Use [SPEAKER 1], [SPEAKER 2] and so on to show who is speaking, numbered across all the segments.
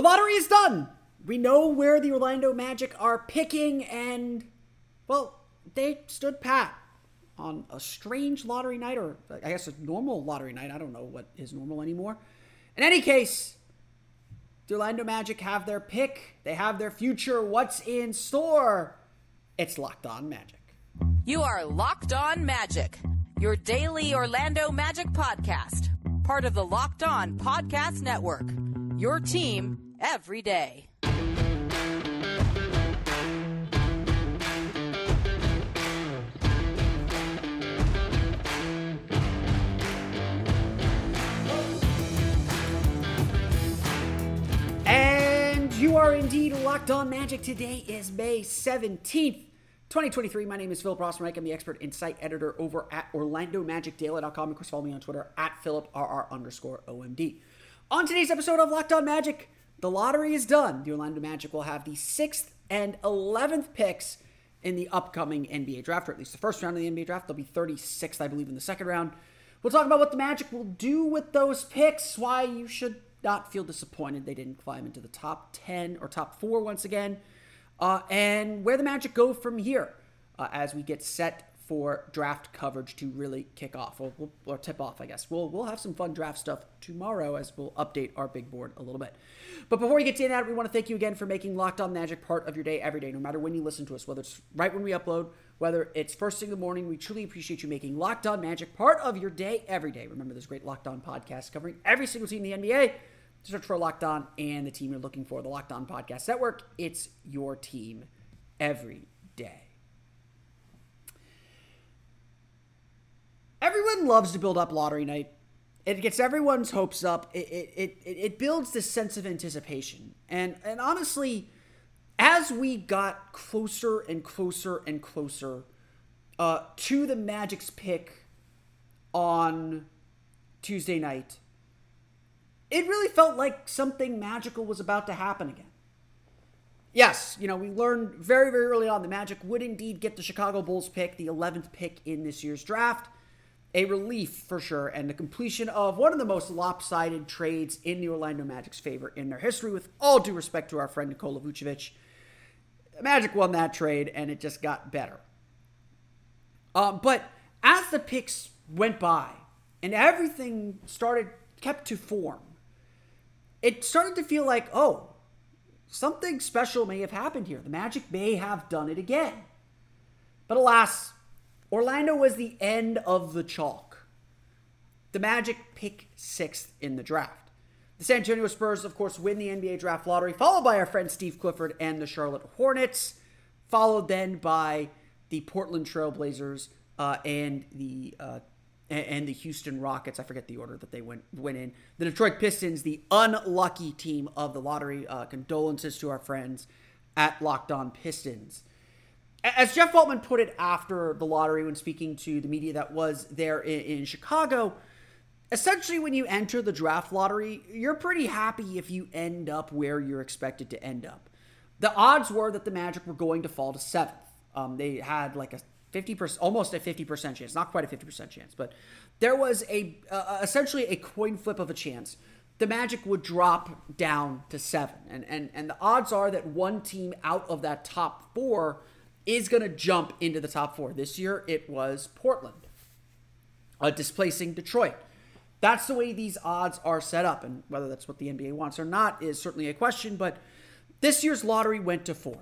[SPEAKER 1] The lottery is done. We know where the Orlando Magic are picking, and, well, they stood pat on a strange lottery night, or I guess a normal lottery night. I don't know what is normal anymore. In any case, the Orlando Magic have their pick, they have their future. What's in store? It's Locked On Magic.
[SPEAKER 2] You are Locked On Magic, your daily Orlando Magic podcast, part of the Locked On Podcast Network. Your team every day.
[SPEAKER 1] And you are indeed locked on magic. Today is May 17th. 2023. My name is Philip Rossman. I'm the expert insight editor over at OrlandoMagicDaily.com. Of course, follow me on Twitter at PhilipRR underscore OMD. On today's episode of Locked On Magic, the lottery is done. The Orlando Magic will have the sixth and 11th picks in the upcoming NBA draft, or at least the first round of the NBA draft. They'll be 36th, I believe, in the second round. We'll talk about what the Magic will do with those picks, why you should not feel disappointed they didn't climb into the top 10 or top four once again uh, and where the Magic go from here uh, as we get set for draft coverage to really kick off or, or, tip off, I guess. We'll, we'll have some fun draft stuff tomorrow as we'll update our big board a little bit. But before we get to that, we want to thank you again for making Locked On Magic part of your day every day, no matter when you listen to us, whether it's right when we upload, whether it's first thing in the morning. We truly appreciate you making Locked On Magic part of your day every day. Remember, there's great Locked On podcast covering every single team in the NBA. Search for Locked On and the team you're looking for, the Locked On Podcast Network. It's your team every day. Everyone loves to build up lottery night. It gets everyone's hopes up. It, it, it, it builds this sense of anticipation. And, and honestly, as we got closer and closer and closer uh, to the Magic's pick on Tuesday night, it really felt like something magical was about to happen again. Yes, you know, we learned very, very early on the Magic would indeed get the Chicago Bulls pick, the 11th pick in this year's draft. A relief for sure, and the completion of one of the most lopsided trades in the Orlando Magic's favor in their history, with all due respect to our friend Nikola Vucevic. Magic won that trade, and it just got better. Um, but as the picks went by and everything started, kept to form, it started to feel like, oh, something special may have happened here. The Magic may have done it again. But alas, Orlando was the end of the chalk. The Magic pick sixth in the draft. The San Antonio Spurs, of course, win the NBA draft lottery, followed by our friend Steve Clifford and the Charlotte Hornets, followed then by the Portland Trailblazers uh, and the uh, and the Houston Rockets. I forget the order that they went went in. The Detroit Pistons, the unlucky team of the lottery. Uh, condolences to our friends at Locked On Pistons. As Jeff Weltman put it after the lottery when speaking to the media that was there in, in Chicago, essentially when you enter the draft lottery, you're pretty happy if you end up where you're expected to end up. The odds were that the Magic were going to fall to seventh. Um, they had like a 50% almost a 50% chance not quite a 50% chance but there was a uh, essentially a coin flip of a chance the magic would drop down to seven and and and the odds are that one team out of that top four is going to jump into the top four this year it was portland uh, displacing detroit that's the way these odds are set up and whether that's what the nba wants or not is certainly a question but this year's lottery went to four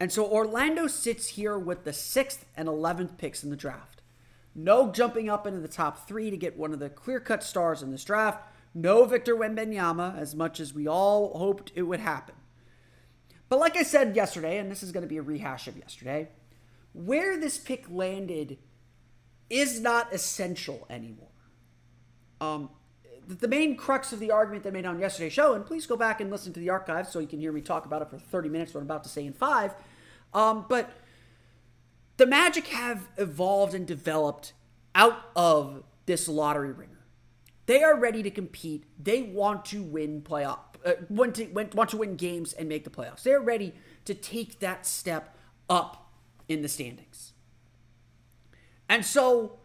[SPEAKER 1] and so Orlando sits here with the sixth and 11th picks in the draft. No jumping up into the top three to get one of the clear cut stars in this draft. No Victor Wembanyama, as much as we all hoped it would happen. But like I said yesterday, and this is going to be a rehash of yesterday, where this pick landed is not essential anymore. Um, the main crux of the argument that I made on yesterday's show, and please go back and listen to the archives so you can hear me talk about it for 30 minutes, what I'm about to say in five, um, but the Magic have evolved and developed out of this lottery ringer. They are ready to compete. They want to win playoff, uh, want to want to win games and make the playoffs. They're ready to take that step up in the standings. And so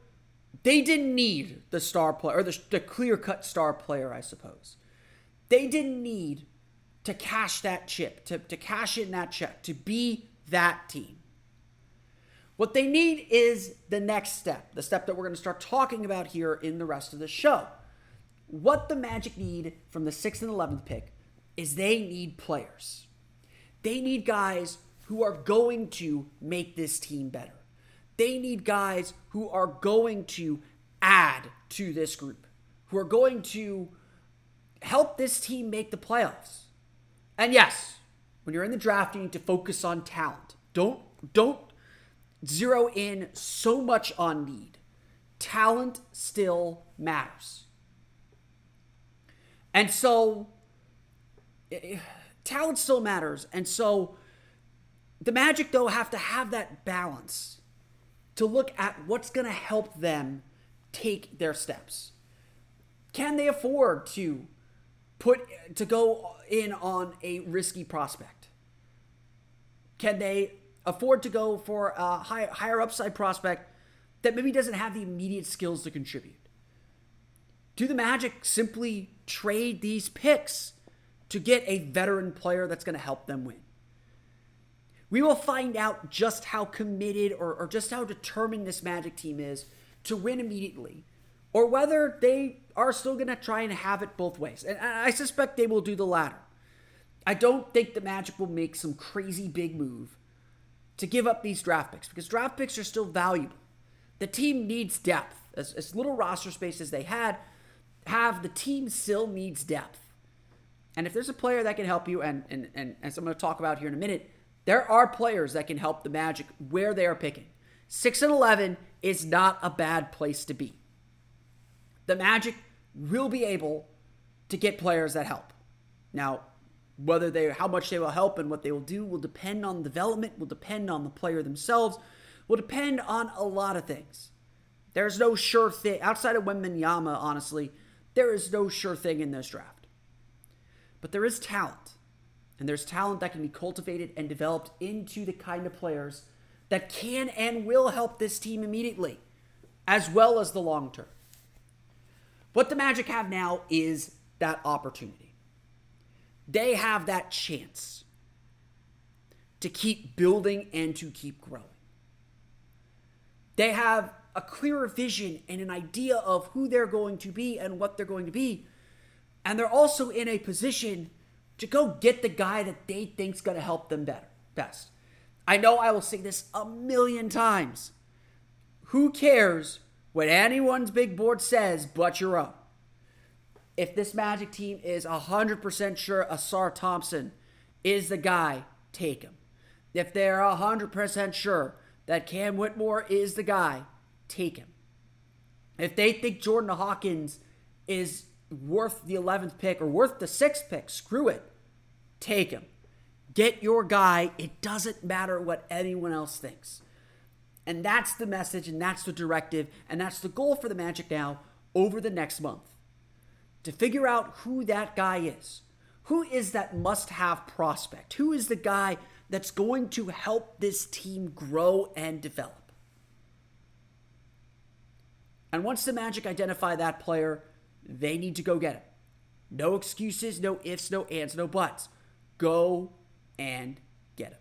[SPEAKER 1] they didn't need the star player or the, the clear cut star player, I suppose. They didn't need to cash that chip, to, to cash in that check, to be that team. What they need is the next step, the step that we're going to start talking about here in the rest of the show. What the Magic need from the 6th and 11th pick is they need players. They need guys who are going to make this team better. They need guys who are going to add to this group, who are going to help this team make the playoffs. And yes, when you're in the draft, you need to focus on talent. Don't don't zero in so much on need. Talent still matters. And so eh, talent still matters. And so the Magic though have to have that balance to look at what's going to help them take their steps. Can they afford to put to go in on a risky prospect? Can they afford to go for a high, higher upside prospect that maybe doesn't have the immediate skills to contribute? Do the Magic simply trade these picks to get a veteran player that's going to help them win? We will find out just how committed or, or just how determined this Magic team is to win immediately, or whether they are still going to try and have it both ways. And I suspect they will do the latter. I don't think the Magic will make some crazy big move to give up these draft picks because draft picks are still valuable. The team needs depth. As, as little roster space as they had, have the team still needs depth. And if there's a player that can help you, and, and, and as I'm going to talk about here in a minute, there are players that can help the Magic where they are picking. 6 and 11 is not a bad place to be. The Magic will be able to get players that help. Now, whether they how much they will help and what they will do will depend on development, will depend on the player themselves, will depend on a lot of things. There's no sure thing outside of Wembanyama, honestly, there is no sure thing in this draft. But there is talent. And there's talent that can be cultivated and developed into the kind of players that can and will help this team immediately, as well as the long term. What the Magic have now is that opportunity. They have that chance to keep building and to keep growing. They have a clearer vision and an idea of who they're going to be and what they're going to be. And they're also in a position to go get the guy that they think's going to help them better, best. I know I will say this a million times. Who cares what anyone's big board says but your own? If this Magic team is 100% sure Ausar Thompson is the guy, take him. If they're 100% sure that Cam Whitmore is the guy, take him. If they think Jordan Hawkins is worth the 11th pick or worth the 6th pick, screw it. Take him. Get your guy. It doesn't matter what anyone else thinks. And that's the message, and that's the directive, and that's the goal for the Magic now over the next month. To figure out who that guy is. Who is that must have prospect? Who is the guy that's going to help this team grow and develop? And once the Magic identify that player, they need to go get him. No excuses, no ifs, no ands, no buts. Go and get him.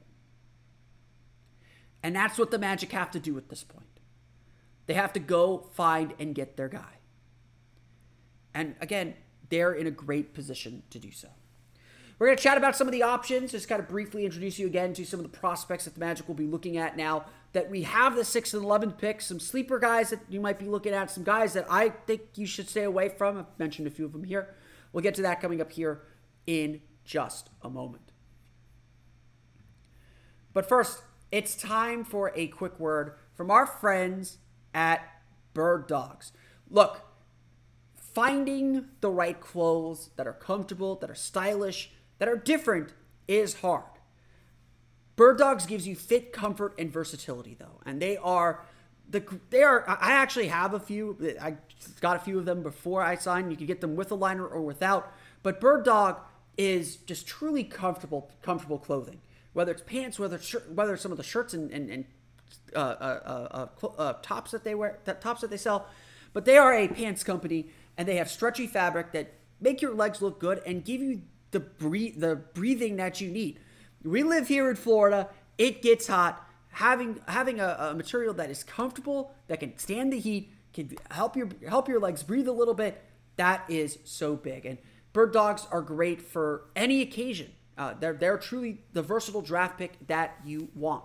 [SPEAKER 1] And that's what the Magic have to do at this point. They have to go find and get their guy. And again, they're in a great position to do so. We're going to chat about some of the options, just kind of briefly introduce you again to some of the prospects that the Magic will be looking at now that we have the 6th and 11th picks, some sleeper guys that you might be looking at, some guys that I think you should stay away from. I've mentioned a few of them here. We'll get to that coming up here in just a moment. But first, it's time for a quick word from our friends at Bird Dogs. Look, finding the right clothes that are comfortable, that are stylish, that are different is hard. Bird Dogs gives you fit, comfort, and versatility, though, and they are the they are. I actually have a few. I got a few of them before I signed. You can get them with a liner or without, but Bird Dog is just truly comfortable, comfortable clothing. Whether it's pants, whether it's shirt, whether it's some of the shirts and and, and uh, uh, uh, uh, tops that they wear, that tops that they sell, but they are a pants company and they have stretchy fabric that make your legs look good and give you the breathe the breathing that you need. We live here in Florida. It gets hot. Having having a, a material that is comfortable, that can stand the heat, can help your help your legs breathe a little bit. That is so big. And bird dogs are great for any occasion. Uh, they're they're truly the versatile draft pick that you want.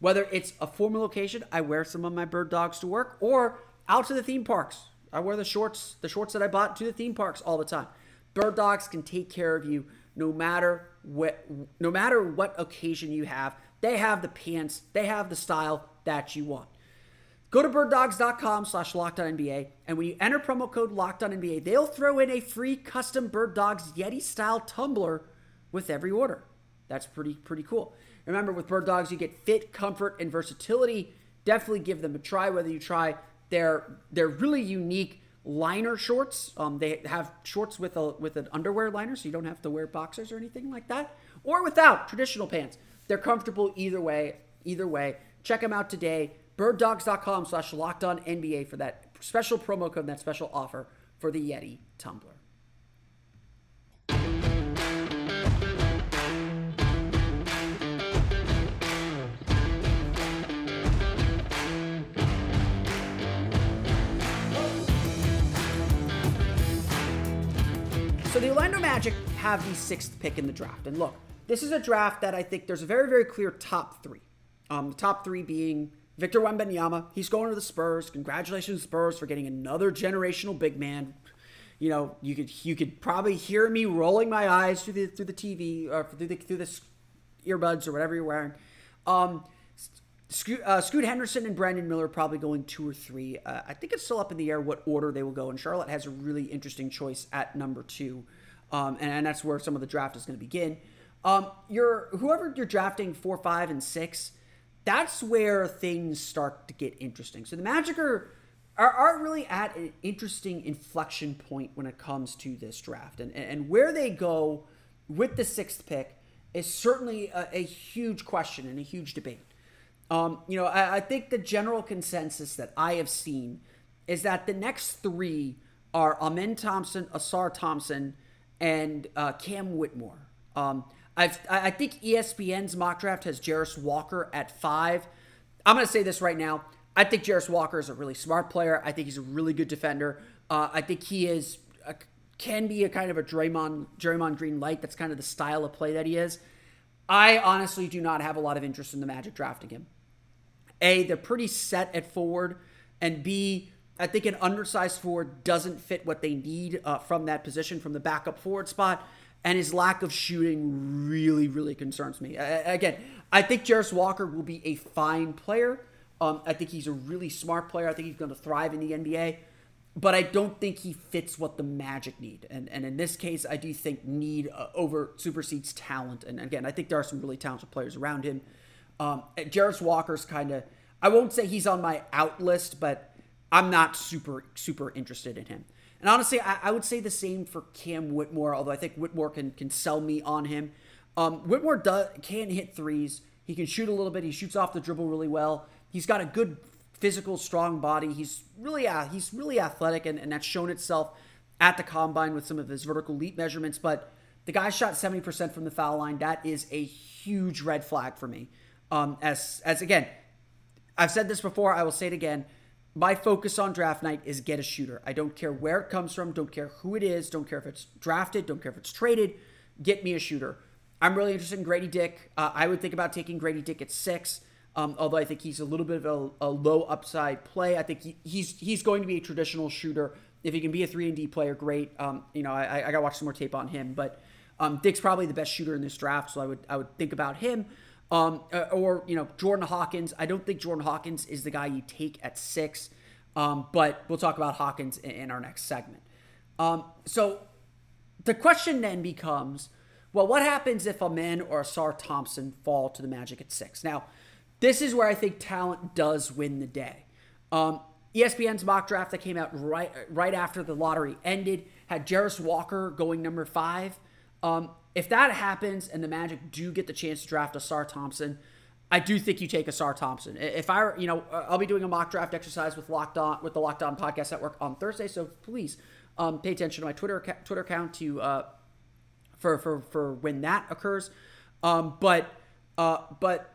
[SPEAKER 1] Whether it's a formal location, I wear some of my bird dogs to work, or out to the theme parks. I wear the shorts, the shorts that I bought to the theme parks all the time. Bird dogs can take care of you no matter what no matter what occasion you have. They have the pants, they have the style that you want. Go to birddogs.com slash lockedonnba, and when you enter promo code lockedonnba, they'll throw in a free custom Bird Dogs Yeti style tumbler with every order. That's pretty pretty cool. Remember, with Bird Dogs, you get fit, comfort, and versatility. Definitely give them a try. Whether you try their their really unique liner shorts, um, they have shorts with a with an underwear liner, so you don't have to wear boxers or anything like that, or without traditional pants. They're comfortable either way. Either way, check them out today. Birddogs.com slash locked on NBA for that special promo code, that special offer for the Yeti tumbler. The Orlando Magic have the sixth pick in the draft. And look, this is a draft that I think there's a very, very clear top three. Um, the top three being Victor Wembanyama. He's going to the Spurs. Congratulations, Spurs, for getting another generational big man. You know, you could you could probably hear me rolling my eyes through the through the TV or through the through the earbuds or whatever you're wearing. Um, Scoot, uh, Scoot Henderson and Brandon Miller probably going two or three. Uh, I think it's still up in the air what order they will go. And Charlotte has a really interesting choice at number two, um, and, and, that's where some of the draft is going to begin. Um, you're whoever you're drafting four, five, and six. That's where things start to get interesting. So the Magic are are, are really at an interesting inflection point when it comes to this draft, and and where they go with the sixth pick is certainly a, a huge question and a huge debate. Um, you know, I, I, think the general consensus that I have seen is that the next three are Amen Thompson, Ausar Thompson, and uh, Cam Whitmore. Um, I've, I think ESPN's mock draft has Jarace Walker at five. I'm going to say this right now. I think Jarace Walker is a really smart player. I think he's a really good defender. Uh, I think he is a, can be a kind of a Draymond Draymond Green light. That's kind of the style of play that he is. I honestly do not have a lot of interest in the Magic drafting him. A, they're pretty set at forward, and B, I think an undersized forward doesn't fit what they need uh, from that position, from the backup forward spot. And his lack of shooting really, really concerns me. Uh, again, I think Jarace Walker will be a fine player. Um, I think he's a really smart player. I think he's going to thrive in the NBA. But I don't think he fits what the Magic need. And, and in this case, I do think need uh, over supersedes talent. And again, I think there are some really talented players around him. Um, Jarace Walker's kind of, I won't say he's on my out list, but I'm not super, super interested in him. And honestly, I, I would say the same for Cam Whitmore, although I think Whitmore can, can sell me on him. Um, Whitmore does, can hit threes. He can shoot a little bit. He shoots off the dribble really well. He's got a good physical, strong body. He's really, uh, he's really athletic, and, and that's shown itself at the combine with some of his vertical leap measurements. But the guy shot 70% from the foul line. That is a huge red flag for me. Um, as as again, I've said this before. I will say it again. My focus on draft night is get a shooter. I don't care where it comes from. Don't care who it is. Don't care if it's drafted. Don't care if it's traded. Get me a shooter. I'm really interested in Grady Dick. Uh, I would think about taking Grady Dick at six. Um, although I think he's a little bit of a, a low upside play. I think he, he's he's going to be a traditional shooter. If he can be a three and D player, great. Um, you know, I, I got to watch some more tape on him. But um, Dick's probably the best shooter in this draft, so I would I would think about him. Um, uh, or, you know, Jordan Hawkins. I don't think Jordan Hawkins is the guy you take at six, um, but we'll talk about Hawkins in, in our next segment. Um, so the question then becomes well, what happens if Amen or Ausar Thompson fall to the Magic at six? Now, this is where I think talent does win the day. Um, ESPN's mock draft that came out right right after the lottery ended had Jarace Walker going number five. Um, if that happens and the Magic do get the chance to draft Ausar Thompson, I do think you take Ausar Thompson. If I, you know, uh, I'll be doing a mock draft exercise with Locked On with the Locked On Podcast Network on Thursday, so please um, pay attention to my Twitter Twitter account to uh, for for for when that occurs. Um, but uh, but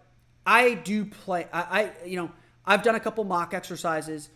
[SPEAKER 1] I do play. I, I you know I've done a couple mock exercises.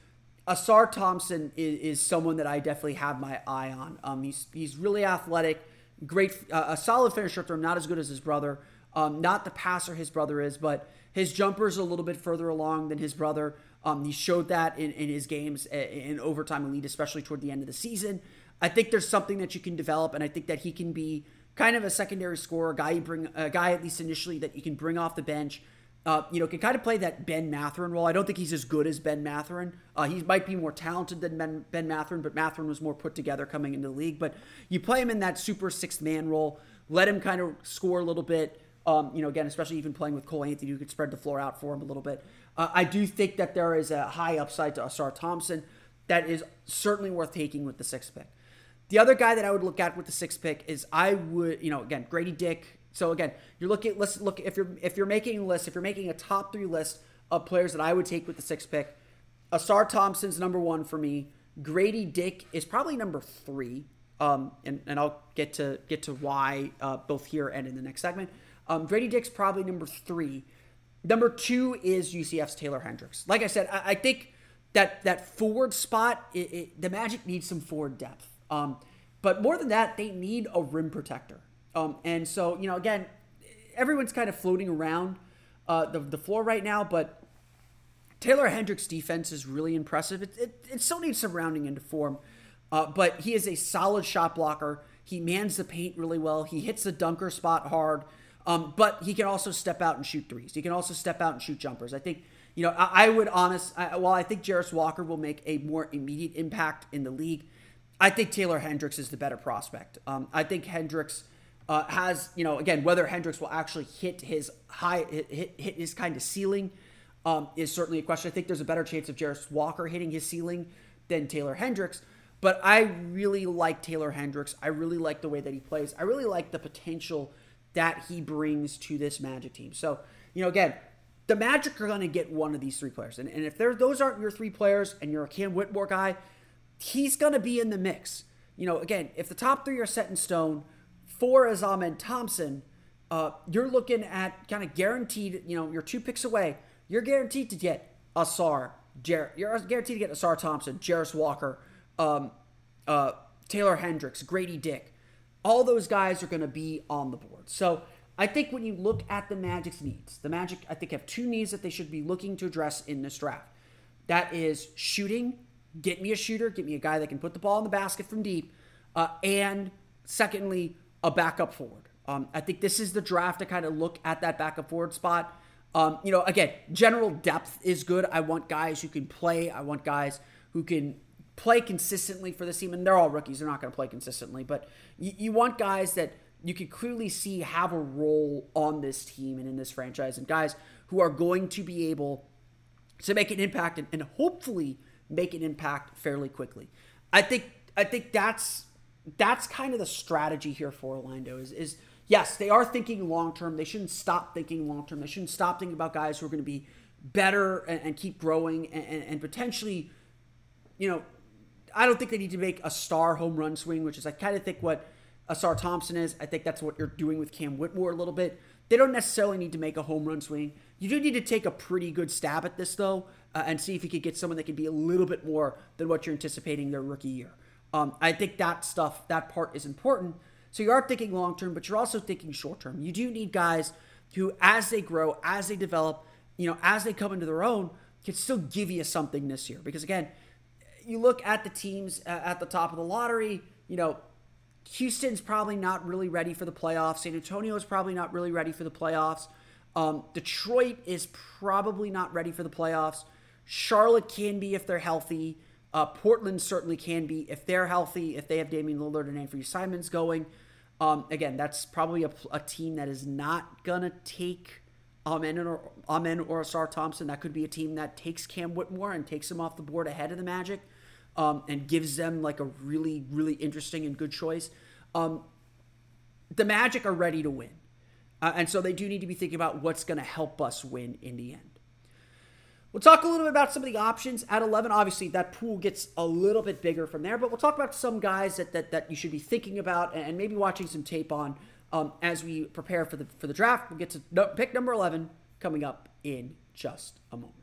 [SPEAKER 1] Ausar Thompson is, is someone that I definitely have my eye on. Um, he's he's really athletic, great, uh, a solid finisher from not as good as his brother. Um, not the passer his brother is, but his jumper is a little bit further along than his brother. Um, he showed that in, in his games in overtime elite, especially toward the end of the season. I think there's something that you can develop, and I think that he can be kind of a secondary scorer, guy you bring, a guy at least initially that you can bring off the bench uh, you know, can kind of play that Ben Mathurin role. I don't think he's as good as Ben Mathurin. Uh, he might be more talented than Ben, ben Mathurin, but Mathurin was more put together coming into the league. But you play him in that super sixth man role, let him kind of score a little bit. Um, you know, again, especially even playing with Cole Anthony, you could spread the floor out for him a little bit. Uh, I do think that there is a high upside to Ausar Thompson that is certainly worth taking with the sixth pick. The other guy that I would look at with the sixth pick is I would, you know, again, Grady Dick, so again, you're looking. Let's look if you're if you're making a list, if you're making a top three list of players that I would take with the sixth pick, Ausar Thompson's number one for me. Grady Dick is probably number three. Um, and, and I'll get to get to why uh, both here and in the next segment. Um, Grady Dick's probably number three. Number two is UCF's Taylor Hendricks. Like I said, I, I think that that forward spot, it, it, the Magic needs some forward depth. Um, but more than that, they need a rim protector. Um, and so, you know, again, everyone's kind of floating around uh, the, the floor right now, but Taylor Hendricks' defense is really impressive. It, it, it still needs some rounding into form, uh, but he is a solid shot blocker. He mans the paint really well. He hits the dunker spot hard, um, but he can also step out and shoot threes. He can also step out and shoot jumpers. I think, you know, I, I would honest, I, while I think Jarace Walker will make a more immediate impact in the league, I think Taylor Hendricks is the better prospect. Um, I think Hendricks uh, has you know again whether Hendricks will actually hit his high hit, hit his kind of ceiling um, is certainly a question. I think there's a better chance of Jarace Walker hitting his ceiling than Taylor Hendricks. But I really like Taylor Hendricks. I really like the way that he plays. I really like the potential that he brings to this Magic team. So, you know, again, the Magic are going to get one of these three players. And, and if those aren't your three players and you're a Cam Whitmore guy, he's going to be in the mix. You know, again, if the top three are set in stone, for Amen Thompson, uh, you're looking at kind of guaranteed, you know, you're two picks away. You're guaranteed to get Ausar, Jer- you're guaranteed to get Ausar Thompson, Jarace Walker, um, uh, Taylor Hendricks, Grady Dick. All those guys are going to be on the board. So I think when you look at the Magic's needs, the Magic, I think, have two needs that they should be looking to address in this draft. That is shooting. Get me a shooter. Get me a guy that can put the ball in the basket from deep. Uh, and secondly, a backup forward. Um, I think this is the draft to kind of look at that backup forward spot. Um, you know, again, general depth is good. I want guys who can play. I want guys who can play consistently for the team. And they're all rookies; they're not going to play consistently. But you, you want guys that you can clearly see have a role on this team and in this franchise, and guys who are going to be able to make an impact and, and hopefully make an impact fairly quickly. I think I think that's that's kind of the strategy here for Orlando is, is yes, they are thinking long term. They shouldn't stop thinking long term. They shouldn't stop thinking about guys who are going to be better and, and keep growing and, and, and, potentially, you know, I don't think they need to make a star home run swing, which is I kind of think what Ausar Thompson is. I think that's what you're doing with Cam Whitmore a little bit. They don't necessarily need to make a home run swing. You do need to take a pretty good stab at this though, uh, and see if you could get someone that can be a little bit more than what you're anticipating their rookie year. Um, I think that stuff, that part is important. So you are thinking long term, but you're also thinking short term. You do need guys who, as they grow, as they develop, you know, as they come into their own, can still give you something this year. Because again, you look at the teams at the top of the lottery, you know, Houston's probably not really ready for the playoffs. San Antonio is probably not really ready for the playoffs. Um, Detroit is probably not ready for the playoffs. Charlotte can be if they're healthy. Uh, Portland certainly can be if they're healthy, if they have Damian Lillard and Anthony Simons going. Um, again, that's probably a, a, team that is not gonna take Amen or Amen or Ausar Thompson. That could be a team that takes Cam Whitmore and takes him off the board ahead of the Magic, um, and gives them like a really, really interesting and good choice. Um, the Magic are ready to win, uh, and so they do need to be thinking about what's going to help us win in the end. We'll talk a little bit about some of the options at 11. Obviously, that pool gets a little bit bigger from there, but we'll talk about some guys that, that, that you should be thinking about and maybe watching some tape on um, as we prepare for the for the draft. We'll get to pick number 11 coming up in just a moment.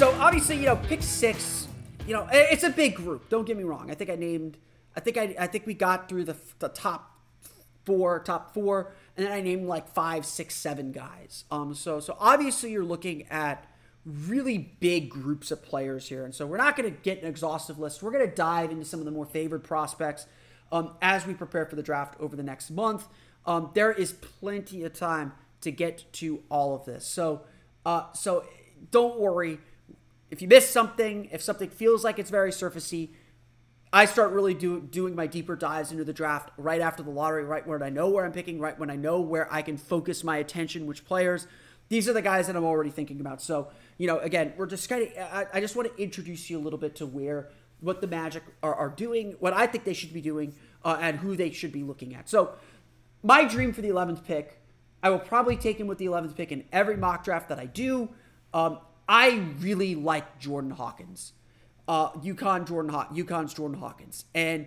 [SPEAKER 1] So obviously, you know, pick six. You know, it's a big group. Don't get me wrong. I think I named. I think I. I think we got through the the top four, top four, and then I named like five, six, seven guys. Um. So so obviously you're looking at really big groups of players here, and so we're not going to get an exhaustive list. We're going to dive into some of the more favored prospects um, as we prepare for the draft over the next month. Um, there is plenty of time to get to all of this. So uh, so don't worry if you miss something, if something feels like it's very surfacey, I start really do, doing my deeper dives into the draft right after the lottery, right when I know where I'm picking, right when I know where I can focus my attention, which players. These are the guys that I'm already thinking about. So, you know, again, we're just kind of, I, I just want to introduce you a little bit to where, what the Magic are, are doing, what I think they should be doing, uh, and who they should be looking at. So, my dream for the 11th pick, I will probably take him with the 11th pick in every mock draft that I do. Um, I really like Jordan Hawkins. Uh, UConn Jordan Haw- UConn's Jordan Hawkins. And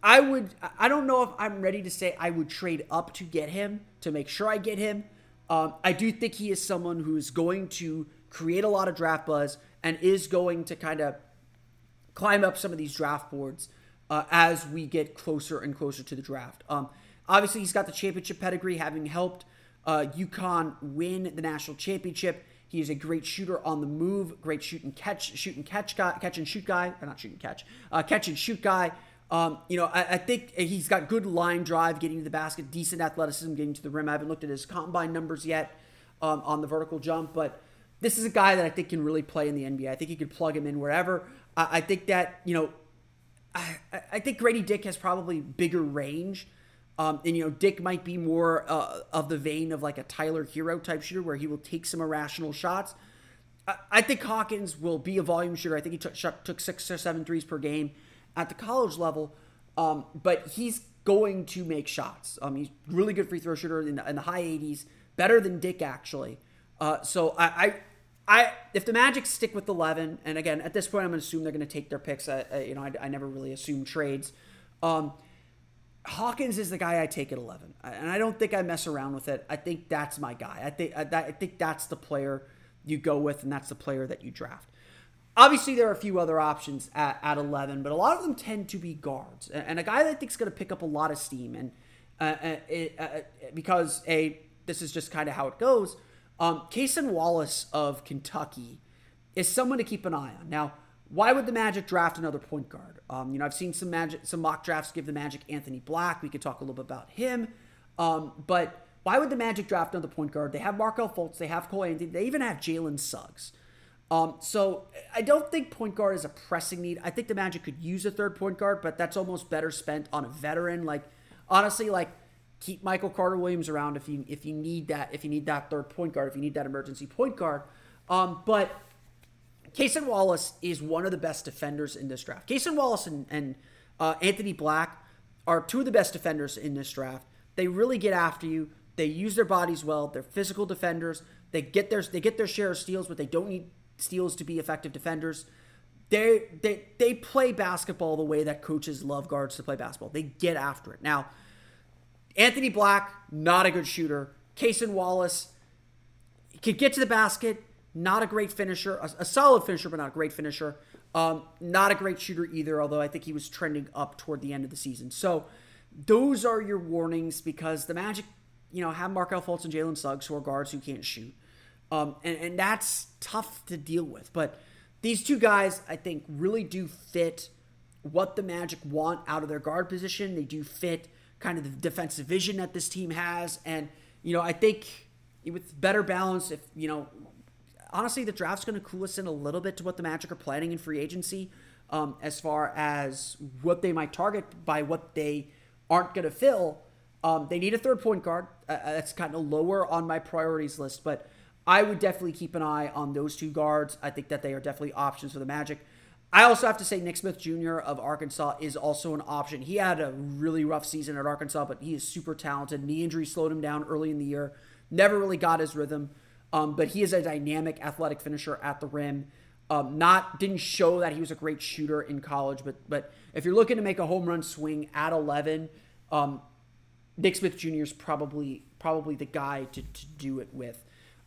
[SPEAKER 1] I would I don't know if I'm ready to say I would trade up to get him to make sure I get him. Um, I do think he is someone who's going to create a lot of draft buzz and is going to kind of climb up some of these draft boards uh, as we get closer and closer to the draft. Um, obviously, he's got the championship pedigree, having helped uh, UConn win the national championship. He is a great shooter on the move, great shoot and catch, shoot and catch guy, catch and shoot guy, or not shoot and catch, uh, catch and shoot guy. Um, you know, I, I, think he's got good line drive, getting to the basket, decent athleticism, getting to the rim. I haven't looked at his combine numbers yet um, on the vertical jump, but this is a guy that I think can really play in the NBA. I think you could plug him in wherever. I, I think that you know, I, I think Grady Dick has probably bigger range um, and you know, Dick might be more uh, of the vein of like a Tyler Herro type shooter, where he will take some irrational shots. I, I think Hawkins will be a volume shooter. I think he took took six or seven threes per game at the college level, um, but he's going to make shots. Um, he's really good free throw shooter in the, in the high 80s, better than Dick actually. Uh, so I, I, I, if the Magic stick with 11, and again at this point I'm going to assume they're going to take their picks. I, I you know, I, I, never really assume trades. Um, Hawkins is the guy I take at 11, and I don't think I mess around with it. I think that's my guy. I think I think that's the player you go with, and that's the player that you draft. Obviously, there are a few other options at, at 11, but a lot of them tend to be guards, and a guy that I think is going to pick up a lot of steam, and uh, uh it, uh, because a this is just kind of how it goes. Um, Cason Wallace of Kentucky is someone to keep an eye on. Now, why would the Magic draft another point guard? Um, you know, I've seen some Magic, some mock drafts give the Magic Anthony Black. We could talk a little bit about him. Um, but why would the Magic draft another point guard? They have Markelle Fultz, they have Cole Anthony, they even have Jalen Suggs. Um, so I don't think point guard is a pressing need. I think the Magic could use a third point guard, but that's almost better spent on a veteran. Like honestly, like keep Michael Carter Williams around if you if you need that if you need that third point guard if you need that emergency point guard. Um, but Cason Wallace is one of the best defenders in this draft. Cason Wallace and, and uh, Anthony Black are two of the best defenders in this draft. They really get after you. They use their bodies well. They're physical defenders. They get their they get their share of steals, but they don't need steals to be effective defenders. They they they play basketball the way that coaches love guards to play basketball. They get after it. Now, Anthony Black, not a good shooter. Cason Wallace could get to the basket, not a great finisher, a, a solid finisher, but not a great finisher. Um, not a great shooter either, although I think he was trending up toward the end of the season. So those are your warnings because the Magic, you know, have Markelle Fultz and Jalen Suggs who are guards who can't shoot. Um, and, and that's tough to deal with. But these two guys, I think, really do fit what the Magic want out of their guard position. They do fit kind of the defensive vision that this team has. And, you know, I think with better balance, if, you know, honestly, the draft's going to cool us in a little bit to what the Magic are planning in free agency um, as far as what they might target by what they aren't going to fill. Um, they need a third point guard. Uh, uh that's kind of lower on my priorities list, but I would definitely keep an eye on those two guards. I think that they are definitely options for the Magic. I also have to say Nick Smith Jr. of Arkansas is also an option. He had a really rough season at Arkansas, but he is super talented. Knee injury slowed him down early in the year. Never really got his rhythm, um, but he is a dynamic athletic finisher at the rim. Um, not didn't show that he was a great shooter in college, but but if you're looking to make a home run swing at 11, um, Nick Smith Jr. is probably probably the guy to, to do it with.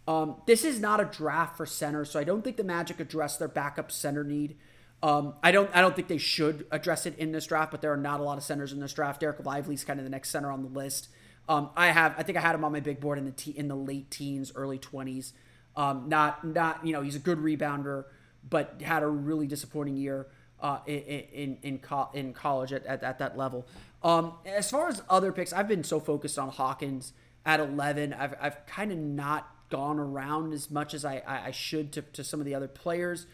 [SPEAKER 1] Um, this is not a draft for center, so I don't think the Magic address their backup center need. Um, I don't I don't think they should address it in this draft, but there are not a lot of centers in this draft. Dereck Lively's kind of the next center on the list. Um, I have I think I had him on my big board in the te- in the late teens, early twenties. Um, not not you know he's a good rebounder, but had a really disappointing year uh, in in in, co- in college at, at, at, that level. Um, as far as other picks, I've been so focused on Hawkins at eleven. I've I've kind of not gone around as much as I, I, should to, to some of the other players.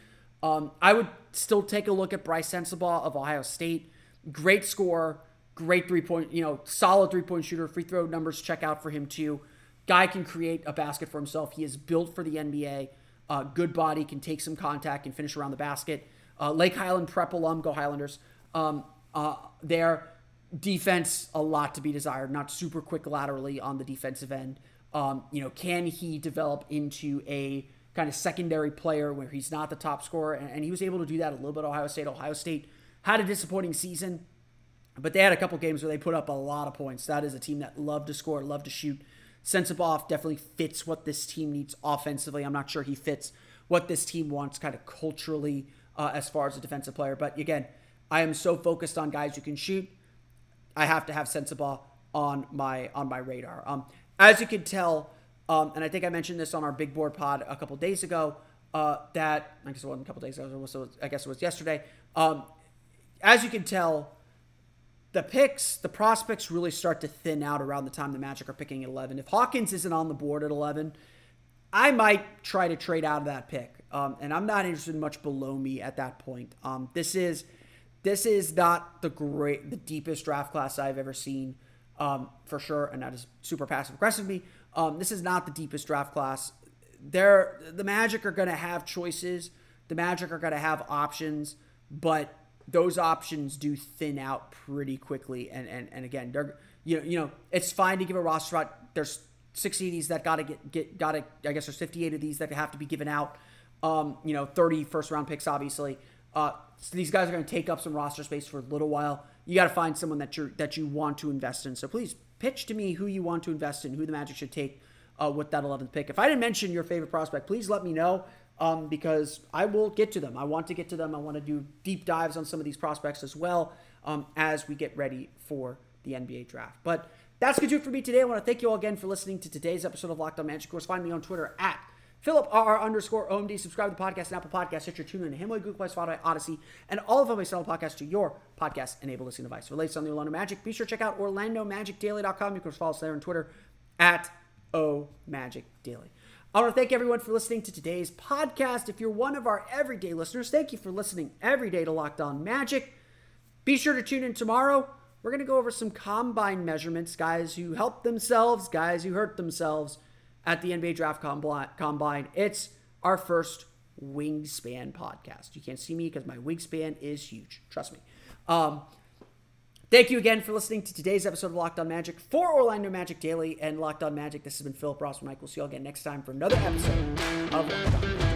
[SPEAKER 1] Um, I would still take a look at Brice Sensabaugh of Ohio State. Great score, great three point, you know, solid three point shooter. Free throw numbers check out for him too. Guy can create a basket for himself. He is built for the NBA. Uh, good body, can take some contact and finish around the basket. Uh, Lake Highland prep alum, go Highlanders. Um, uh, there, defense a lot to be desired. Not super quick laterally on the defensive end. Um, you know, can he develop into a kind of secondary player where he's not the top scorer, and, and he was able to do that a little bit. Ohio State, Ohio State had a disappointing season, but they had a couple games where they put up a lot of points. That is a team that loved to score, loved to shoot. Sensabaugh definitely fits what this team needs offensively. I'm not sure he fits what this team wants kind of culturally uh, as far as a defensive player. But again, I am so focused on guys who can shoot. I have to have Sensabaugh on my on my radar. Um, as you can tell, um, and I think I mentioned this on our big board pod a couple days ago. Uh, that I guess it wasn't a couple days ago, I guess it was yesterday. Um, as you can tell, the picks, the prospects really start to thin out around the time the Magic are picking at 11. If Hawkins isn't on the board at 11, I might try to trade out of that pick, um, and I'm not interested in much below me at that point. Um, this is this is not the great, the deepest draft class I've ever seen, um, for sure, and that is super passive aggressive me. Um, this is not the deepest draft class. They're, the Magic are going to have choices. The Magic are going to have options, but those options do thin out pretty quickly. And and, and again, they're you know you know it's fine to give a roster out. There's 60 of these that got to get get got to. I guess there's 58 of these that have to be given out. Um, you know, 30 first round picks, obviously. Uh, so these guys are going to take up some roster space for a little while. You got to find someone that you that you want to invest in. So please pitch to me who you want to invest in, who the Magic should take uh, with that 11th pick. If I didn't mention your favorite prospect, please let me know um, because I will get to them. I want to get to them. I want to do deep dives on some of these prospects as well um, as we get ready for the NBA draft. But that's going to do it for me today. I want to thank you all again for listening to today's episode of Locked On Magic. Of course, find me on Twitter at Philip R underscore OMD. Subscribe to the podcast and Apple Podcasts, Stitcher, TuneIn, Himalaya, Google Play, Spotify, Audacy, and all of them sell podcasts to your podcast enabled listening device. For latest on the Orlando Magic, be sure to check out OrlandoMagicDaily.com. You can follow us there on Twitter at O Magic Daily. I want to thank everyone for listening to today's podcast. If you're one of our everyday listeners, thank you for listening every day to Locked On Magic. Be sure to tune in tomorrow. We're going to go over some combine measurements, guys who helped themselves, guys who hurt themselves at the NBA Draft Combine. It's our first wingspan podcast. You can't see me because my wingspan is huge. Trust me. Um, thank you again for listening to today's episode of Locked On Magic for Orlando Magic Daily and Locked On Magic. This has been Philip Ross Mike. We'll see you all again next time for another episode of Locked On Magic.